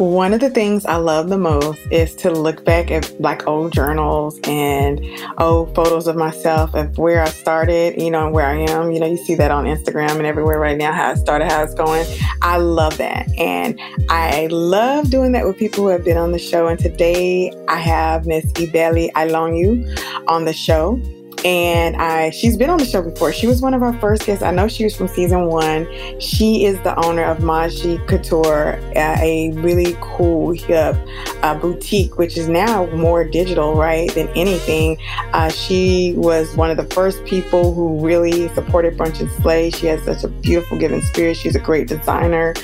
One of the things I love the most is to look back at like old journals and old photos of myself of where I started, you know, and where I am. You know, you see that on Instagram and everywhere right now, how I started, how it's going. I love that. And I love doing that with people who have been on the show. And today I have Miss Ibeli Ilongu on the show and I she's been on the show before. She was one of our first guests. I know she was from season one. She is the owner of Mod Chic Couture, a really cool hip uh, boutique, which is now more digital, right, than anything. Uh, she was one of the first people who really supported Brunch and Slay. She has such a beautiful, giving spirit. She's a great designer.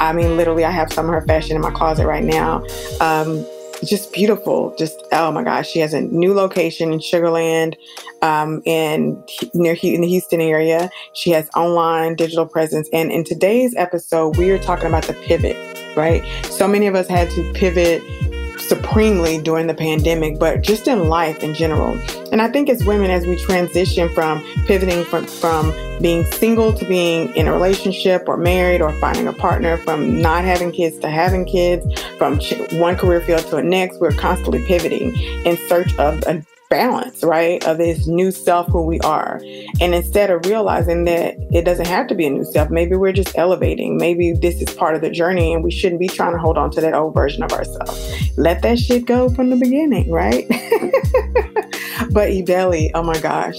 I mean, literally, I have some of her fashion in my closet right now. Um, just beautiful. Just oh my gosh, she has a new location in Sugarland, um, in near in the Houston area. She has online digital presence, and in today's episode, we are talking about the pivot. Right, so many of us had to pivot supremely during the pandemic, but just in life in general. And I think as women, as we transition from pivoting from, from being single to being in a relationship or married or finding a partner, from not having kids to having kids, from one career field to the next, we're constantly pivoting in search of a balance, right, of this new self who we are. And instead of realizing that it doesn't have to be a new self, maybe we're just elevating. Maybe this is part of the journey and we shouldn't be trying to hold on to that old version of ourselves. Let that shit go from the beginning, right? but Ibeli, oh my gosh,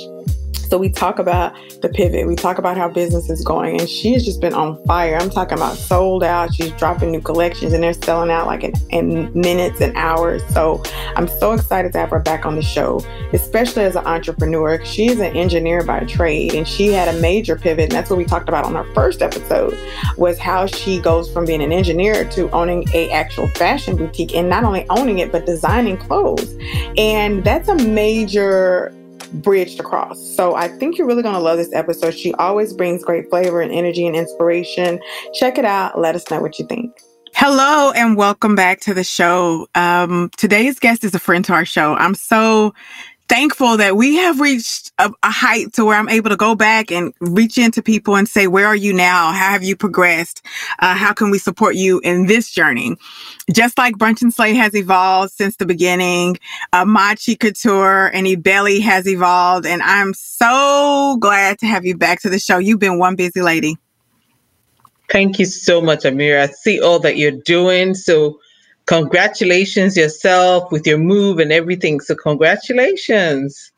so we talk about the pivot. We talk about how business is going, and she has just been on fire. I'm talking about sold out. She's dropping new collections, and they're selling out like in, in minutes and hours. So I'm so excited to have her back on the show, especially as an entrepreneur. She is an engineer by trade, and she had a major pivot, and that's what we talked about on our first episode. Was how she goes from being an engineer to owning a actual fashion boutique, and not only owning it but designing clothes. And that's a major bridged across. So I think you're really going to love this episode. She always brings great flavor and energy and inspiration. Check it out. Let us know what you think. Hello and welcome back to the show. Um, today's guest is a friend to our show. I'm so thankful that we have reached a, a, height to where I'm able to go back and reach into people and say, where are you now? How have you progressed? Uh, how can we support you in this journey? Just like Brunch and Slay has evolved since the beginning, uh, Mod Chic Couture and Ibeli has evolved. And I'm so glad to have you back to the show. You've been one busy lady. Thank you so much, Amira. I see all that you're doing. So congratulations yourself with your move and everything. So congratulations.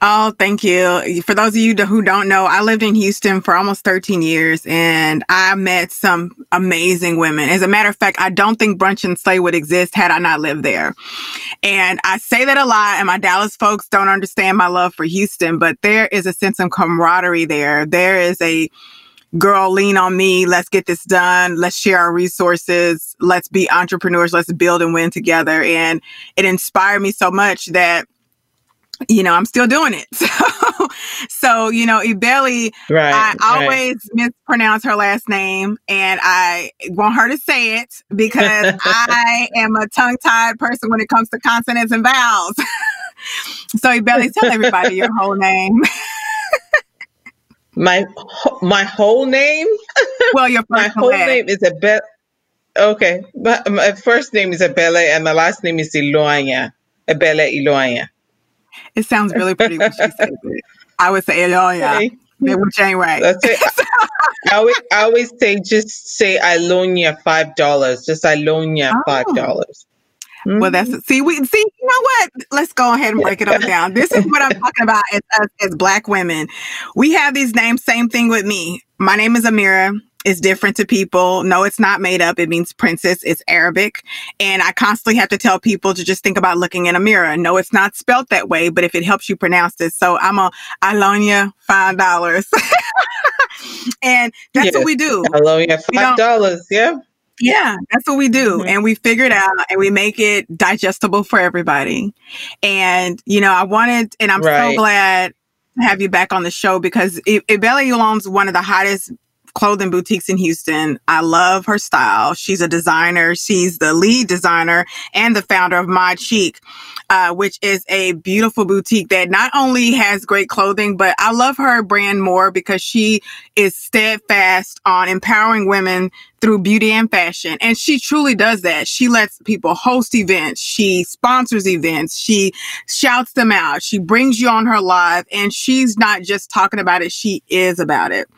Oh, thank you. For those of you who don't know, I lived in Houston for almost 13 years and I met some amazing women. As a matter of fact, I don't think Brunch and Slay would exist had I not lived there. And I say that a lot and my Dallas folks don't understand my love for Houston, but there is a sense of camaraderie there. There is a girl, lean on me. Let's get this done. Let's share our resources. Let's be entrepreneurs. Let's build and win together. And it inspired me so much that you know, I'm still doing it. So, so you know, Ibeli, right, I right. always mispronounce her last name and I want her to say it because I am a tongue tied person when it comes to consonants and vowels. so, Ibeli, tell everybody your whole name. My my whole name? Well, your my whole name is Abel. Okay, but my first name is Abele and my last name is Iloanya. Abele Iloanya. It sounds really pretty when she says it. I would say Iloanya. Okay. Ain't right. That's it. I always, I always say just say Ilonia five dollars. Just Ilonia oh. five dollars. Mm-hmm. Well, that's mm-hmm. see we see. You know what? Let's go ahead and break it all down. This is what I'm talking about as us as Black women. We have these names. Same thing with me. My name is Amira. It's different to people. No, it's not made up. It means princess. It's Arabic. And I constantly have to tell people to just think about looking in a mirror. No, it's not spelt that way, but if it helps you pronounce it. So I'm a Alonia, $5. and that's yes. what we do. Hello, yeah, five dollars. Yeah. Yeah, that's what we do. Mm-hmm. And we figure it out and we make it digestible for everybody. And, you know, I wanted, and I'm right. so glad to have you back on the show because Ibella Yolon's one of the hottest clothing boutiques in Houston. I love her style. She's a designer. She's the lead designer and the founder of Mod Chic, uh, which is a beautiful boutique that not only has great clothing, but I love her brand more because she is steadfast on empowering women through beauty and fashion. And she truly does that. She lets people host events. She sponsors events. She shouts them out. She brings you on her live and she's not just talking about it. She is about it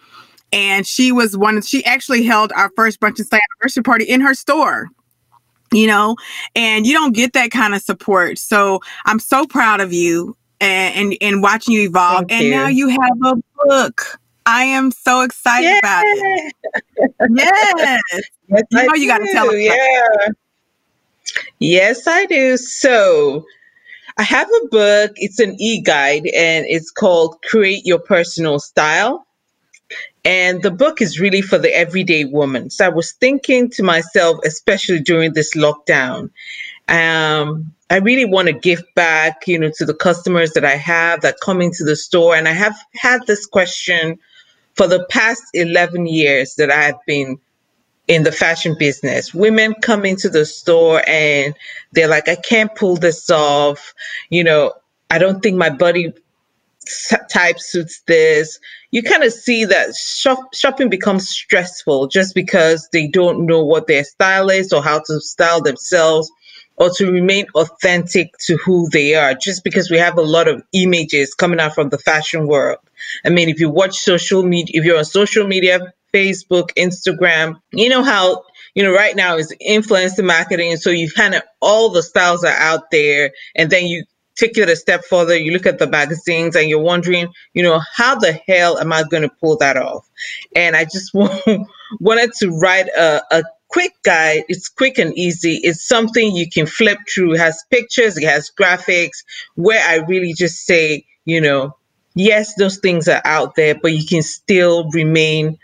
and she was one she actually held our first brunch and slay anniversary party in her store you know? And you don't get that kind of support. So i'm so proud of you and and, and watching you evolve. Thank and you. now you. have a book. I am so excited Yay. about it. Yes, yes you know I you got to tell us yeah. Yes i do. So I have a book. It's an e-guide and it's called Create Your Personal Style. And the book is really for the everyday woman. So I was thinking to myself, especially during this lockdown, um, I really want to give back, you know, to the customers that I have that come into the store. And I have had this question for the past 11 years that I have been in the fashion business. Women come into the store and they're like, I can't pull this off. You know, I don't think my body type suits this. You kind of see that shop, shopping becomes stressful just because they don't know what their style is or how to style themselves or to remain authentic to who they are just because we have a lot of images coming out from the fashion world. I mean, if you watch social media, if you're on social media, Facebook, Instagram, you know how you know, right now is influencer marketing. And so you kind of all the styles are out there. And then you take it a step further, you look at the magazines and you're wondering, you know, how the hell am I going to pull that off? And I just wanted to write a, a quick guide. It's quick and easy. It's something you can flip through. It has pictures, it has graphics, where I really just say, you know, yes, those things are out there, but you can still remain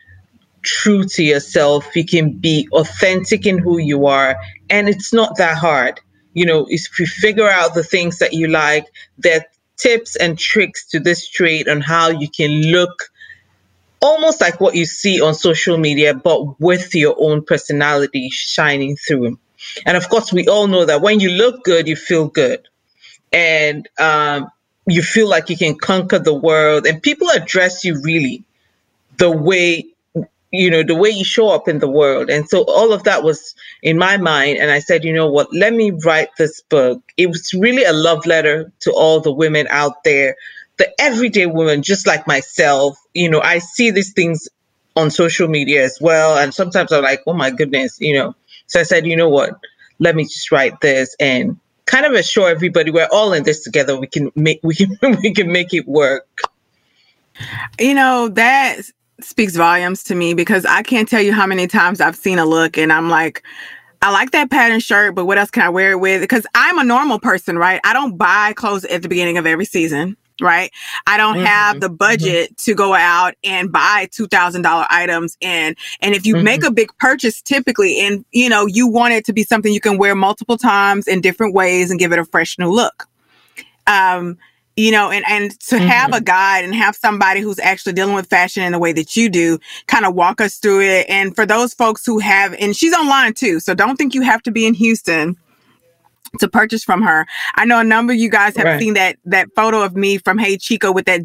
true to yourself. You can be authentic in who you are. And it's not that hard you know, if you figure out the things that you like, there are tips and tricks to this trade on how you can look almost like what you see on social media, but with your own personality shining through. And of course, we all know that when you look good, you feel good. And um, you feel like you can conquer the world, and people address you really the way you know the way you show up in the world. And so all of that was in my mind. And i said you know what? Let me write this book. It was really a love letter to all the women out there the everyday woman just like myself. You know i see these things on social media as well. And sometimes i'm like oh my goodness you know. So i said you know what? Let me just write this and kind of assure everybody we're all in this together. We can make we can we can make it work. You know that speaks volumes to me because I can't tell you how many times I've seen a look and I'm like, I like that pattern shirt, but what else can I wear it with? Because I'm a normal person, right? I don't buy clothes at the beginning of every season, right? I don't mm-hmm. have the mm-hmm. budget mm-hmm. to go out and buy $2,000 items. And, and if you mm-hmm. make a big purchase typically and, you know, you want it to be something you can wear multiple times in different ways and give it a fresh new look. Um, you know, and, and to mm-hmm. have a guide and have somebody who's actually dealing with fashion in the way that you do kind of walk us through it. And for those folks who have, and she's online too. So don't think you have to be in Houston to purchase from her. I know a number of you guys have right. seen that that photo of me from Hey Chico with that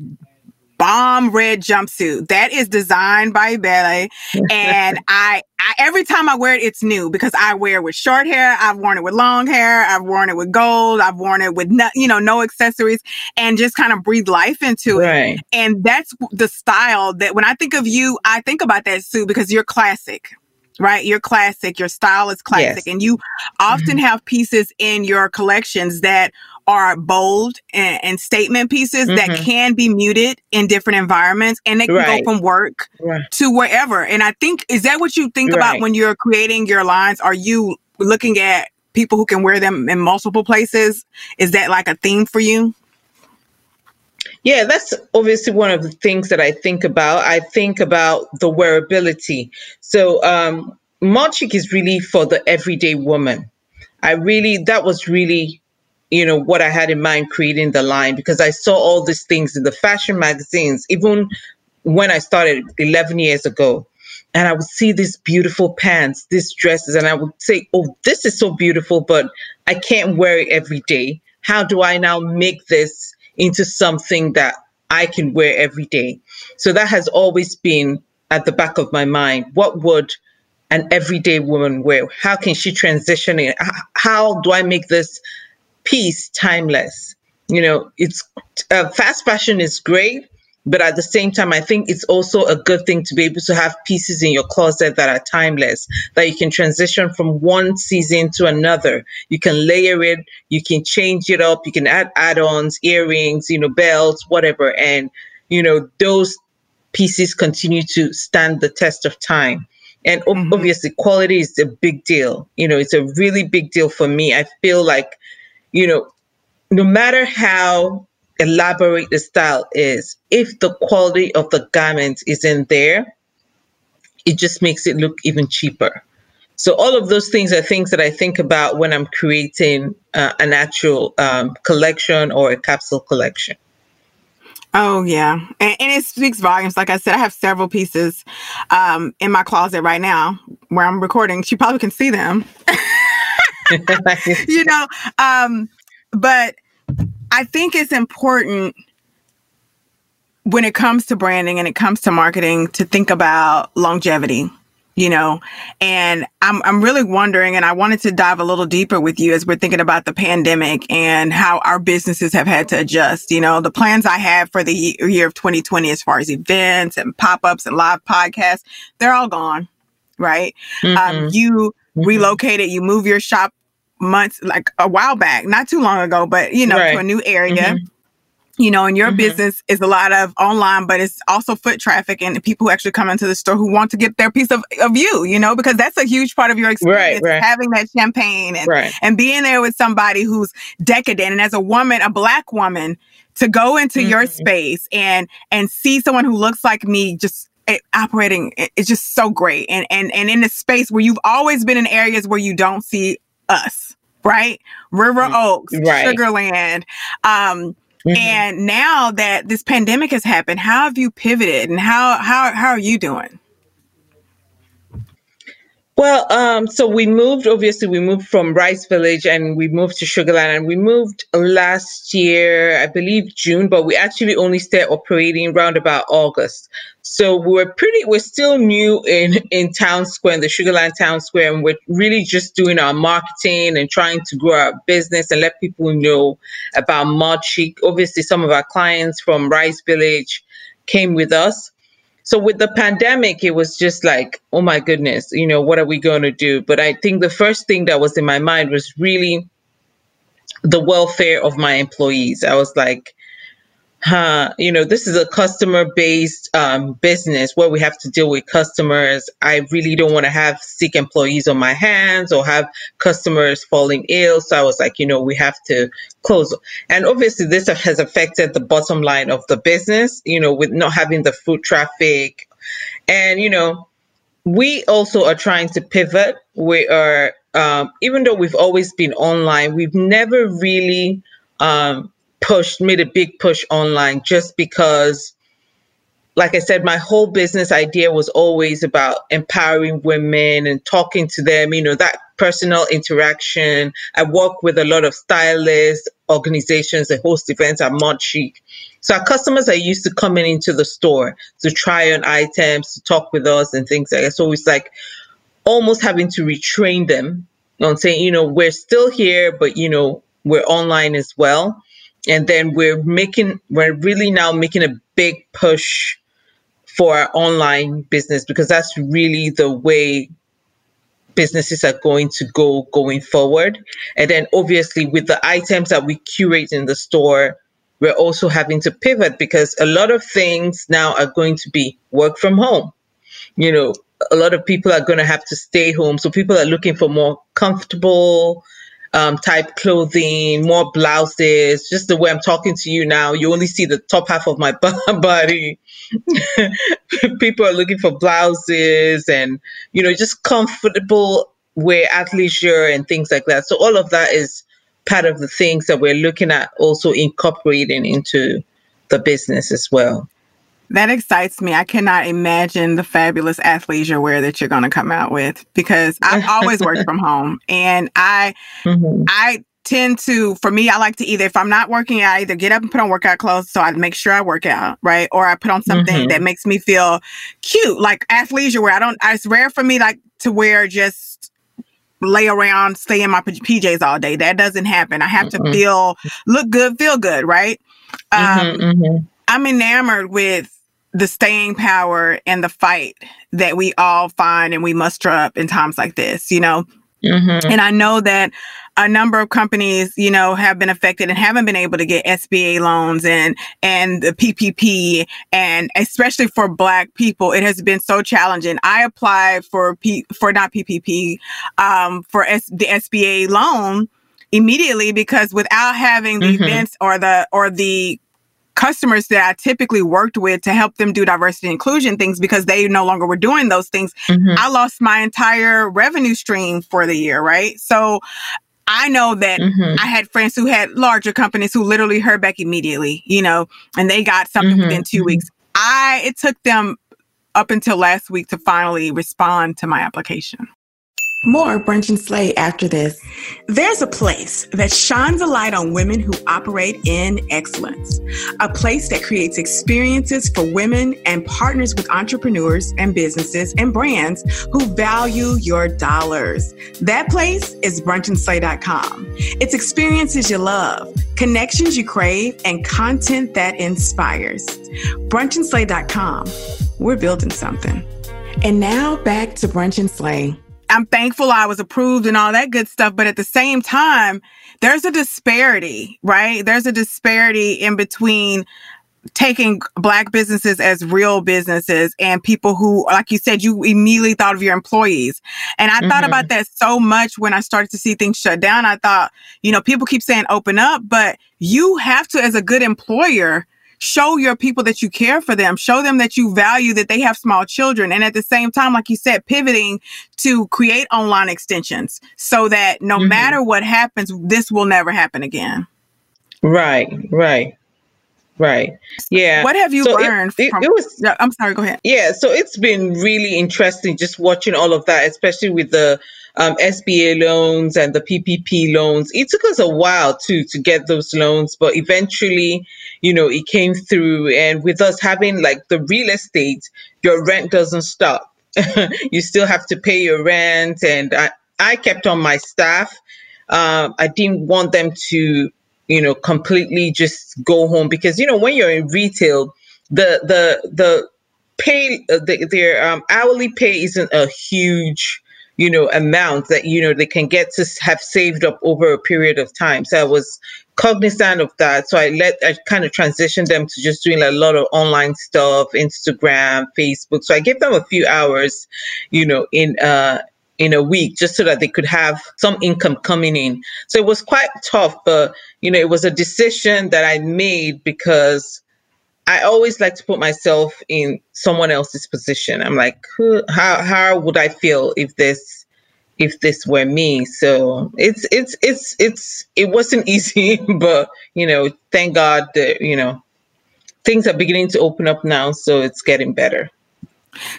bomb red jumpsuit that is designed by Belle. and I, I, every time I wear it, it's new because I wear it with short hair. I've worn it with long hair. I've worn it with gold. I've worn it with no, you know, no accessories and just kind of breathe life into right. it. And that's the style that when I think of you, I think about that suit because you're classic right? You're classic, your style is classic, yes. and you often mm-hmm. have pieces in your collections that are bold and, and statement pieces mm-hmm. that can be muted in different environments and they can right. go from work right. to wherever. And I think, is that what you think right. about when you're creating your lines? Are you looking at people who can wear them in multiple places? Is that like a theme for you? Yeah, that's obviously one of the things that I think about. I think about the wearability. So, um, Chic is really for the everyday woman. I really, that was really, you know, what I had in mind creating the line because I saw all these things in the fashion magazines, even when I started 11 years ago. And I would see these beautiful pants, these dresses, and I would say, oh, this is so beautiful, but I can't wear it every day. How do I now make this into something that I can wear every day? So that has always been at the back of my mind. What would an everyday woman wear? How can she transition it? How do I make this piece timeless? You know, it's uh, fast fashion is great, but at the same time, I think it's also a good thing to be able to have pieces in your closet that are timeless, that you can transition from one season to another. You can layer it, you can change it up, you can add add ons, earrings, you know, belts, whatever. And, you know, those pieces continue to stand the test of time. And mm-hmm. obviously, quality is a big deal. You know, it's a really big deal for me. I feel like, you know, no matter how elaborate the style is, if the quality of the garment isn't there, it just makes it look even cheaper. So all of those things are things that I think about when I'm creating uh, an actual um, collection or a capsule collection. Oh yeah, and, and, it speaks volumes. Like I said, I have several pieces um, in my closet right now where I'm recording. She probably can see them. you know, um, but I think it's important when it comes to branding and it comes to marketing to think about longevity you know? And i'm i'm really wondering and i wanted to dive a little deeper with you as we're thinking about the pandemic and how our businesses have had to adjust you know? The plans i have for the year of 2020 as far as events and pop-ups and live podcasts they're all gone right? Um, mm-hmm. um, you mm-hmm. relocated you move your shop months, like a while back, not too long ago, but you know, right. to a new area. Mm-hmm. You know, and your mm-hmm. business is a lot of online, but it's also foot traffic and people who actually come into the store who want to get their piece of, of you, you know, because that's a huge part of your experience, right, right. having that champagne and, and being there with somebody who's decadent. And as a woman, a black woman, to go into mm-hmm. your space and and see someone who looks like me just it, operating it's just so great and and and in a space where you've always been in areas where you don't see us, right? River mm, Oaks, right. Sugarland. Um, mm-hmm. And now that this pandemic has happened, how have you pivoted and how how how are you doing? Well, um, so we moved, obviously, we moved from Rice Village and we moved to Sugarland and we moved last year, I believe June, but we actually only started operating around about August. So we're pretty, we're still new in, in Town Square, in the Sugarland Town Square, and we're really just doing our marketing and trying to grow our business and let people know about Mod Chic. Obviously, some of our clients from Rice Village came with us so with the pandemic, it was just like, oh my goodness, you know, what are we going to do? But I think the first thing that was in my mind was really the welfare of my employees. I was like, you know, this is a customer based um, business where we have to deal with customers. I really don't want to have sick employees on my hands or have customers falling ill. So I was like, you know, we have to close. And obviously, this has affected the bottom line of the business, you know, with not having the foot traffic. And, you know, we also are trying to pivot. We are, um, even though we've always been online, we've never really um, pushed, made a big push online just because, like I said, my whole business idea was always about empowering women and talking to them, you know, that personal interaction. I work with a lot of stylists, organizations that host events at Mod Chic. So our customers are used to coming into the store to try on items, to talk with us and things like that. So it's like almost having to retrain them on saying, you know, we're still here, but you know, we're online as well and then we're making we're really now making a big push for our online business because that's really the way businesses are going to go going forward. And then obviously with the items that we curate in the store we're also having to pivot because a lot of things now are going to be work from home. You know a lot of people are going to have to stay home. So people are looking for more comfortable um, type clothing, more blouses. Just the way I'm talking to you now, you only see the top half of my body. People are looking for blouses and, you know, just comfortable wear athleisure and things like that. So all of that is part of the things that we're looking at also incorporating into the business as well. That excites me. I cannot imagine the fabulous athleisure wear that you're going to come out with because I've always worked from home and I mm-hmm. I tend to for me I like to either if I'm not working I either get up and put on workout clothes so I make sure I work out, right? Or I put on something mm-hmm. that makes me feel cute, like athleisure wear. I don't it's rare for me like to wear just lay around, stay in my PJs all day. That doesn't happen. I have mm-hmm. to feel, look good, feel good, right? Um, mm-hmm. I'm enamored with the staying power and the fight that we all find and we muster up in times like this, you know? Mm-hmm. And I know that a number of companies, you know, have been affected and haven't been able to get SBA loans and and the PPP, and especially for Black people, it has been so challenging. I applied for P for not PPP, um, for S- the SBA loan immediately because without having the mm-hmm. events or the or the customers that I typically worked with to help them do diversity and inclusion things because they no longer were doing those things. Mm-hmm. I lost my entire revenue stream for the year, right? So I know that mm-hmm. I had friends who had larger companies who literally heard back immediately, you know, and they got something mm-hmm. within 2 mm-hmm. weeks. I it took them up until last week to finally respond to my application. More Brunch and Slay after this. There's a place that shines a light on women who operate in excellence. A place that creates experiences for women and partners with entrepreneurs and businesses and brands who value your dollars. That place is brunchandslay.com. It's experiences you love, connections you crave, and content that inspires. Brunchandslay.com. We're building something. And now back to Brunch and Slay. I'm thankful I was approved and all that good stuff. But at the same time, there's a disparity, right? There's a disparity in between taking black businesses as real businesses and people who, like you said, you immediately thought of your employees. And I mm-hmm. thought about that so much when I started to see things shut down. I thought, you know, people keep saying open up, but you have to, as a good employer, show your people that you care for them, show them that you value that they have small children. And at the same time, like you said, pivoting to create online extensions so that no mm-hmm. matter what happens, this will never happen again. Right, right. Right. Yeah. What have you so learned? It, it, from, it was. I'm sorry. Go ahead. Yeah. So it's been really interesting just watching all of that, especially with the um, SBA loans and the PPP loans. It took us a while too to get those loans, but eventually, you know, it came through. And with us having like the real estate, your rent doesn't stop. you still have to pay your rent. And I, I kept on my staff. Um, I didn't want them to, you know, completely just go home because, you know, when you're in retail, the, the, the, pay uh, the, their um, hourly pay isn't a huge you know, amount that, you know, they can get to have saved up over a period of time. So I was cognizant of that. So I let, I kind of transitioned them to just doing a lot of online stuff, Instagram, Facebook. So I gave them a few hours, you know, in, uh, in a week just so that they could have some income coming in. So it was quite tough, but you know, it was a decision that I made because I always like to put myself in someone else's position. I'm like, who, how how would I feel if this if this were me? So it's it's it's it's it wasn't easy, but you know, thank God that you know things are beginning to open up now, so it's getting better.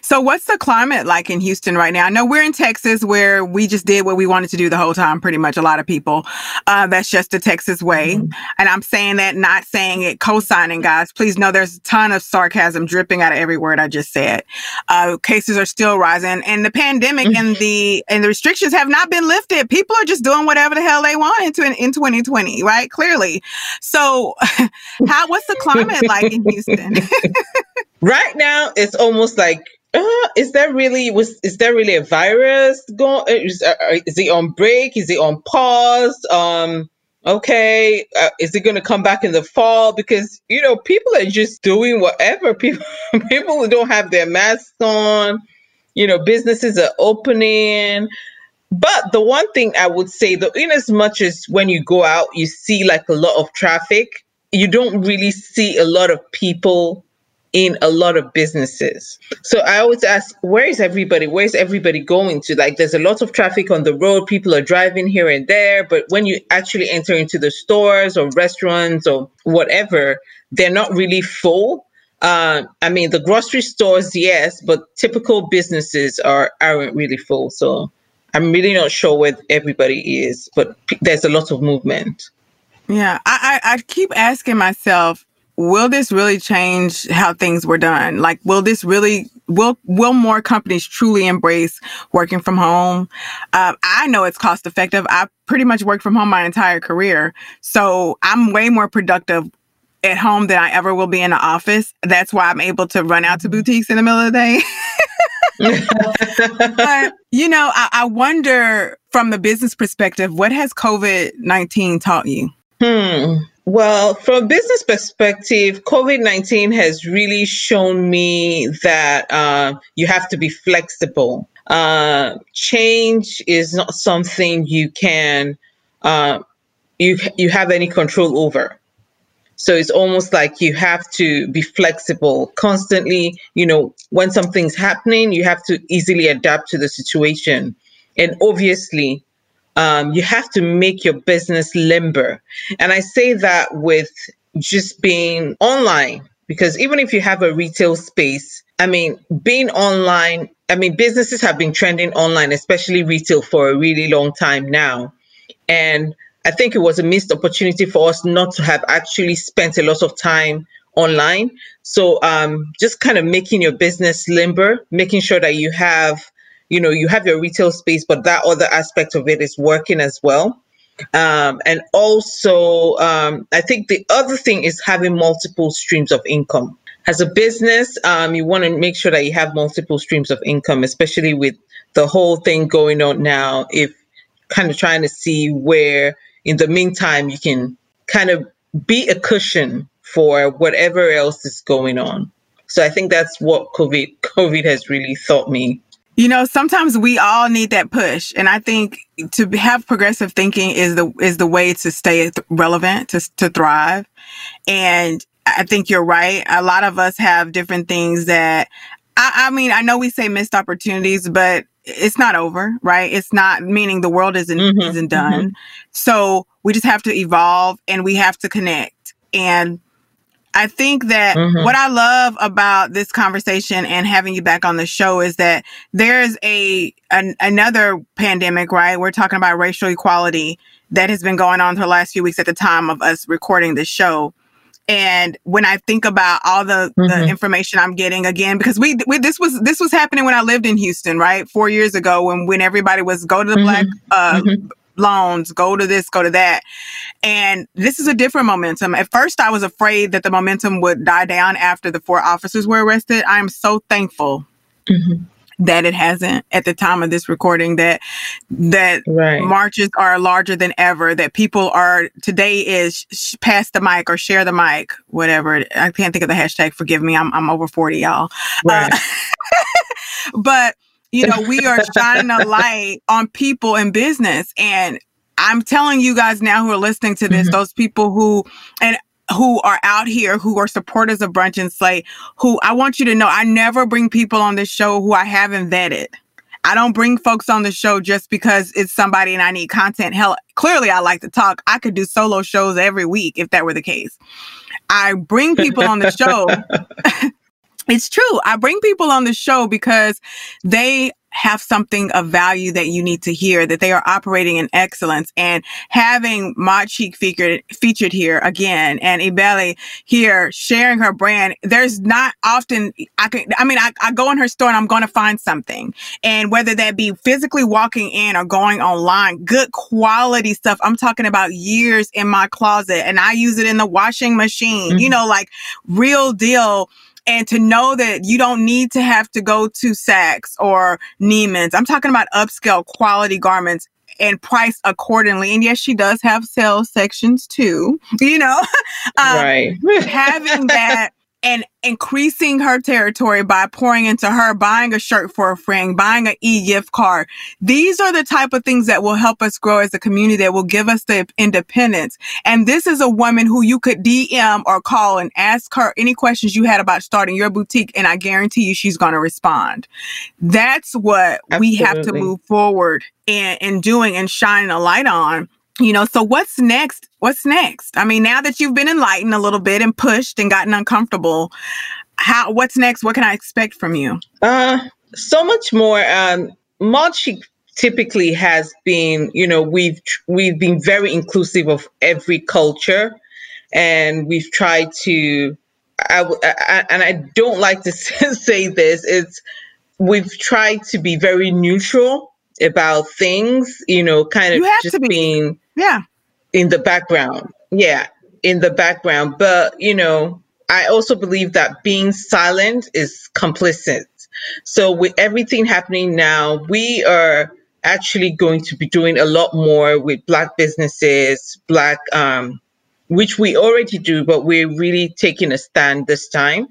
So, what's the climate like in Houston right now? I know we're in Texas where we just did what we wanted to do the whole time, pretty much. A lot of people. Uh, that's just the Texas way. Mm-hmm. And I'm saying that, not saying it, co signing, guys. Please know there's a ton of sarcasm dripping out of every word I just said. Uh, cases are still rising, and the pandemic mm-hmm. and the and the restrictions have not been lifted. People are just doing whatever the hell they want into in 2020, right? Clearly. So, how what's the climate like in Houston? right now, it's almost like uh, is there really was is there really a virus going uh, is, uh, uh, is it on break? Is it on pause? Um okay uh, is it going to come back in the fall? Because you know people are just doing whatever. People people don't have their masks on you know businesses are opening. But the one thing I would say, that in as much as when you go out, you see like a lot of traffic, you don't really see a lot of people in a lot of businesses. So I always ask, where is everybody? Where is everybody going to? Like, there's a lot of traffic on the road. People are driving here and there. But when you actually enter into the stores or restaurants or whatever, they're not really full. Uh, I mean, the grocery stores, yes, but typical businesses are aren't really full. So I'm really not sure where everybody is, but p- there's a lot of movement. Yeah, I, I, I keep asking myself, will this really change how things were done? Like, will this really will will more companies truly embrace working from home? Uh, I know it's cost effective. I pretty much worked from home my entire career, so I'm way more productive at home than I ever will be in the office. That's why I'm able to run out to boutiques in the middle of the day. but you know, I, I wonder from the business perspective, what has COVID nineteen taught you? Hmm. Well, from a business perspective, COVID 19 has really shown me that uh, you have to be flexible. Uh, change is not something you can, uh, you, you have any control over. So it's almost like you have to be flexible constantly. You know, when something's happening, you have to easily adapt to the situation. And obviously, um, you have to make your business limber. And I say that with just being online, because even if you have a retail space, I mean, being online, I mean, businesses have been trending online, especially retail, for a really long time now. And I think it was a missed opportunity for us not to have actually spent a lot of time online. So um, just kind of making your business limber, making sure that you have you know you have your retail space but that other aspect of it is working as well. Um, and also um, i think the other thing is having multiple streams of income. As a business um, you want to make sure that you have multiple streams of income especially with the whole thing going on now. If kind of trying to see where in the meantime you can kind of be a cushion for whatever else is going on. So i think that's what covid covid has really taught me you know, sometimes we all need that push, and I think to have progressive thinking is the is the way to stay relevant to to thrive. And I think you're right. A lot of us have different things that I, I mean, I know we say missed opportunities, but it's not over, right? It's not meaning the world isn't mm-hmm, isn't done. Mm-hmm. So we just have to evolve and we have to connect. And I think that mm-hmm. what I love about this conversation and having you back on the show is that there's a an, another pandemic, right? We're talking about racial equality that has been going on for the last few weeks at the time of us recording this show. And when I think about all the, mm-hmm. the information I'm getting again, because we, we, this was this was happening when I lived in Houston, right, four years ago, when when everybody was go to the mm-hmm. black uh, mm-hmm loans, go to this, go to that. And this is a different momentum. At first, I was afraid that the momentum would die down after the four officers were arrested. I am so thankful. Mm-hmm. That it hasn't at the time of this recording that that right. marches are larger than ever. That people are today is sh- pass the mic or share the mic, whatever. I can't think of the hashtag. Forgive me, I'm I'm over forty, y'all. Right. Uh, but you know, we are shining a light on people in business. And I'm telling you guys now who are listening to this, mm-hmm. those people who, and who are out here who are supporters of Brunch and Slay, who I want you to know I never bring people on this show who I haven't vetted. I don't bring folks on the show just because it's somebody and I need content. Hell, clearly I like to talk. I could do solo shows every week if that were the case. I bring people on the show it's true. I bring people on the show because they have something of value that you need to hear, that they are operating in excellence and having Mod Chic featured, featured here again and Ebele here sharing her brand. There's not often, I can, I mean, I, I go in her store and I'm going to find something. And whether that be physically walking in or going online, good quality stuff. I'm talking about years in my closet and I use it in the washing machine, mm-hmm. you know, like real deal and to know that you don't need to have to go to Saks or Neiman's. I'm talking about upscale quality garments and price accordingly. And yes, she does have sales sections too, you know, um, right. having that and increasing her territory by pouring into her, buying a shirt for a friend, buying an e-gift card. These are the type of things that will help us grow as a community that will give us the independence. And this is a woman who you could DM or call and ask her any questions you had about starting your boutique. And I guarantee you she's going to respond. That's what Absolutely. we have to move forward in, in doing and shining a light on you know, so what's next? What's next? I mean, now that you've been enlightened a little bit and pushed and gotten uncomfortable, how what's next? What can I expect from you? Uh so much more. Um Mod typically has been, you know, we've we've been very inclusive of every culture and we've tried to I, I and I don't like to say this, it's we've tried to be very neutral about things, you know, kind of just be. being yeah. In the background. Yeah. In the background. But, you know, I also believe that being silent is complicit. So with everything happening now, we are actually going to be doing a lot more with black businesses, black um which we already do, but we're really taking a stand this time.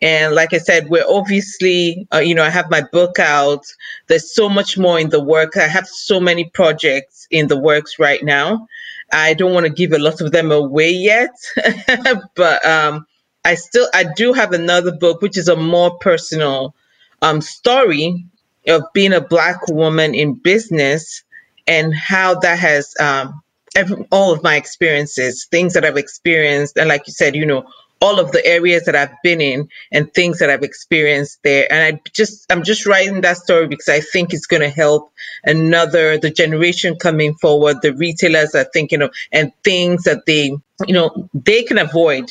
And like I said, we're obviously, uh, you know, I have my book out. There's so much more in the work. I have so many projects in the works right now. I don't want to give a lot of them away yet, but um, I still, I do have another book, which is a more personal um, story of being a Black woman in business and how that has um, every, all of my experiences, things that I've experienced. And like you said, you know, all of the areas that I've been in and things that I've experienced there. And I just, I'm just writing that story because I think it's going to help another, the generation coming forward, the retailers are thinking of, and things that they, you know, they can avoid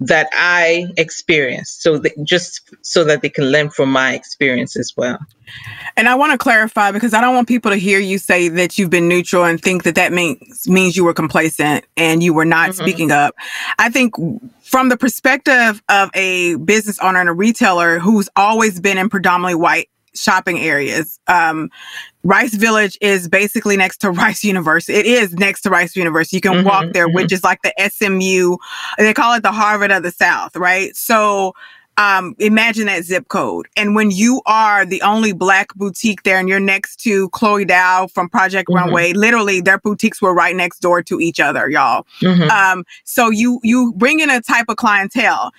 that I experienced. So that just so that they can learn from my experience as well. And I want to clarify because I don't want people to hear you say that you've been neutral and think that that means means you were complacent and you were not mm-hmm. speaking up. I think from the perspective of a business owner and a retailer who's always been in predominantly white shopping areas. Um, Rice Village is basically next to Rice University. It is next to Rice University. You can mm-hmm, walk there, mm-hmm. which is like the SMU. They call it the Harvard of the South, right? So, um, imagine that zip code. And when you are the only black boutique there and you're next to Chloe Dao from Project mm-hmm. Runway, literally their boutiques were right next door to each other, y'all. Mm-hmm. Um, so you, you bring in a type of clientele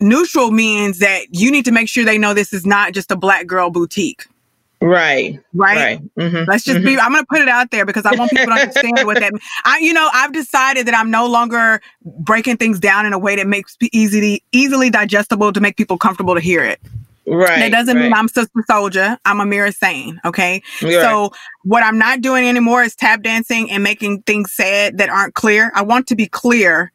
neutral means that you need to make sure they know this is not just a black girl boutique. Right. Right. right. Mm-hmm. Let's just mm-hmm. be, I'm going to put it out there because I want people to understand what that means. I, you know, I've decided that I'm no longer breaking things down in a way that makes easily, easily digestible to make people comfortable to hear it. Right. That doesn't right. mean I'm Sister Souljah. I'm a Amira Sane. Okay. Right. So what I'm not doing anymore is tap dancing and making things said that aren't clear. I want to be clear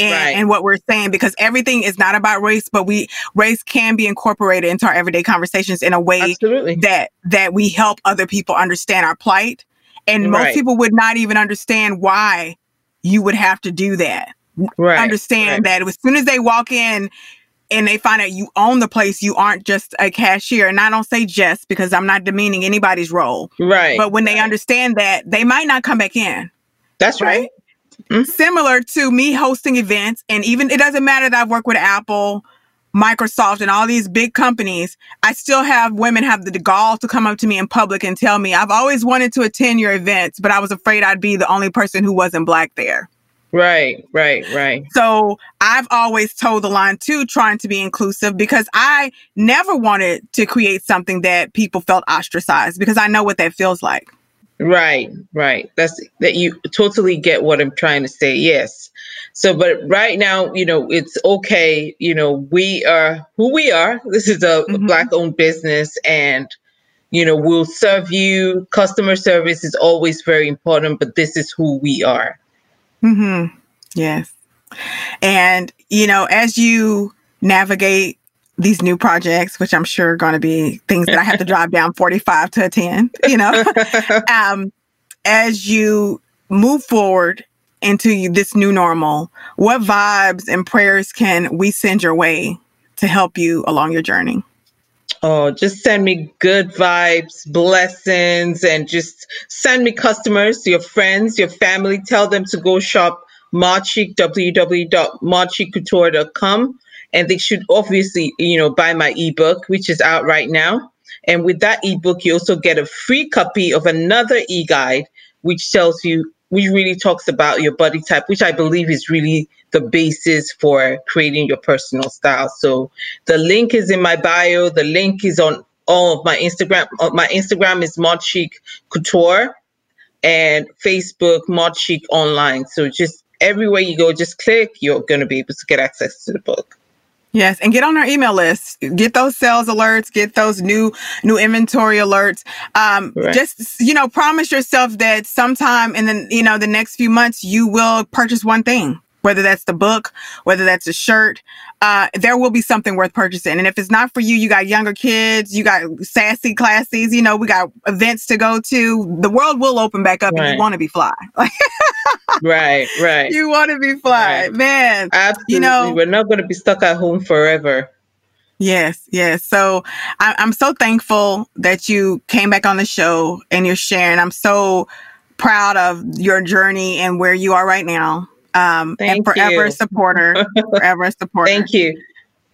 and, right. and what we're saying because everything is not about race, but we race can be incorporated into our everyday conversations in a way Absolutely. that that we help other people understand our plight. And right. most people would not even understand why you would have to do that. Right. Understand that as soon as they walk in and they find out you own the place, you aren't just a cashier. And I don't say just because I'm not demeaning anybody's role. Right. But when they understand that, they might not come back in. That's right. right? Mm-hmm. similar to me hosting events. And even it doesn't matter that I've worked with Apple, Microsoft, and all these big companies. I still have women have the gall to come up to me in public and tell me, I've always wanted to attend your events, but I was afraid I'd be the only person who wasn't black there. Right, right, right. So I've always told the line too, trying to be inclusive because I never wanted to create something that people felt ostracized because I know what that feels like. Right, right. That's that you totally get what I'm trying to say. Yes. So, but right now, you know, it's okay. You know, we are who we are. This is a mm-hmm. black owned business and, you know, we'll serve you. Customer service is always very important, but this is who we are. Mm-hmm. Yes. And, you know, as you navigate these new projects, which I'm sure are going to be things that I have to drive down 45 to attend, you know, um, as you move forward into this new normal, what vibes and prayers can we send your way to help you along your journey? Oh, just send me good vibes, blessings, and just send me customers, your friends, your family. Tell them to go shop Chic, www.modchiccouture.com and they should obviously, you know, buy my ebook, which is out right now. And with that ebook, you also get a free copy of another e-guide, which tells you, which really talks about your body type, which I believe is really the basis for creating your personal style. So the link is in my bio. The link is on all of my Instagram. Uh, my Instagram is Mod Chic Couture and Facebook Mod Chic Online. So just everywhere you go, just click, you're going to be able to get access to the book. Yes, and get on our email list. Get those sales alerts. Get those new new inventory alerts. Um, right. Just you know, promise yourself that sometime in the you know the next few months you will purchase one thing whether that's the book, whether that's a shirt, uh, there will be something worth purchasing. And if it's not for you, you got younger kids, you got sassy classies, you know, we got events to go to. The world will open back up right. and you want to be fly. right, right. You want to be fly, right. man. Absolutely. You know, we're not going to be stuck at home forever. Yes, yes. So I, I'm so thankful that you came back on the show and you're sharing. I'm so proud of your journey and where you are right now um, Thank and forever you. supporter, forever supporter. Thank you.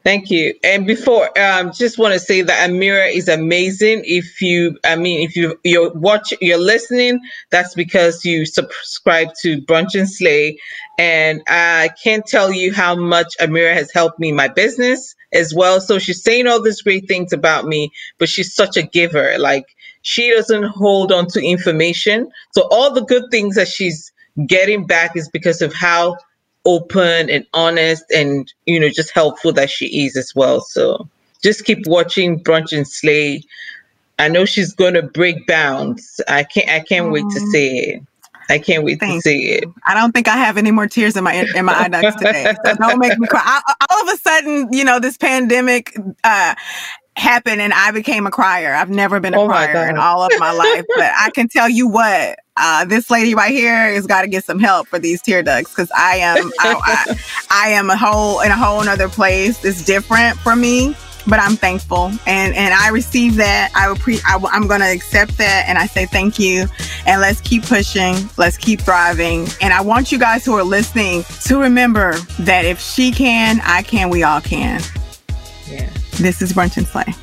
Thank you. And before, um, just want to say that Amira is amazing. If you, I mean, if you you're watch, you're listening, that's because you subscribe to Brunch and Slay. And I can't tell you how much Amira has helped me in my business as well. So she's saying all these great things about me, but she's such a giver. Like she doesn't hold on to information. So all the good things that she's getting back is because of how open and honest and you know just helpful that she is as well. So just keep watching Brunch and Slay. I know she's gonna break bounds. I can't I can't wait to see it. I can't wait Thanks. to see it. I don't think I have any more tears in my in my eye ducts today. So don't make me cry. I, all of a sudden, you know, this pandemic uh, happened and I became a crier. I've never been a oh crier in all of my life, but I can tell you what, uh, this lady right here has got to get some help for these tear ducts because I am I, I, I, am a whole in a whole other place. It's different for me, but I'm thankful and and I receive that. I, pre- I I'm gonna accept that and I say thank you and let's keep pushing. Let's keep thriving. And I want you guys who are listening to remember that if she can, I can. We all can. Yeah. This is Brunch and Slay.